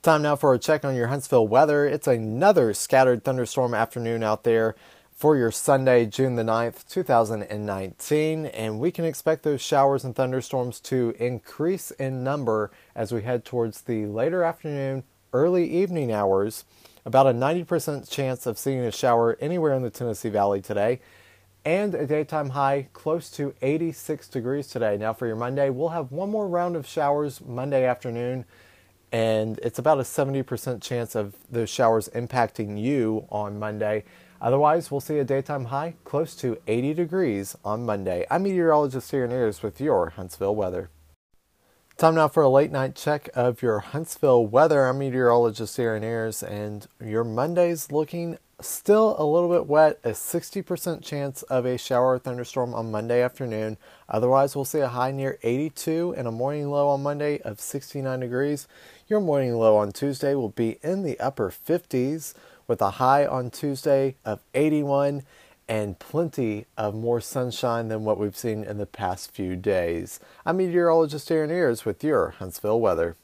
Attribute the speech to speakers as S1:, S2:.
S1: Time now for a check on your Huntsville weather. It's another scattered thunderstorm afternoon out there for your Sunday, June the 9th, 2019. And we can expect those showers and thunderstorms to increase in number as we head towards the later afternoon, early evening hours. About a 90% chance of seeing a shower anywhere in the Tennessee Valley today. And a daytime high close to 86 degrees today. Now, for your Monday, we'll have one more round of showers Monday afternoon and it's about a 70% chance of those showers impacting you on Monday. Otherwise, we'll see a daytime high close to 80 degrees on Monday. I'm meteorologist Aaron Ayers with your Huntsville weather. Time now for a late night check of your Huntsville weather. I'm meteorologist Aaron Ayers, and your Monday's looking Still a little bit wet, a 60% chance of a shower or thunderstorm on Monday afternoon. Otherwise, we'll see a high near 82 and a morning low on Monday of 69 degrees. Your morning low on Tuesday will be in the upper 50s with a high on Tuesday of 81 and plenty of more sunshine than what we've seen in the past few days. I'm meteorologist Aaron Ayers with your Huntsville weather.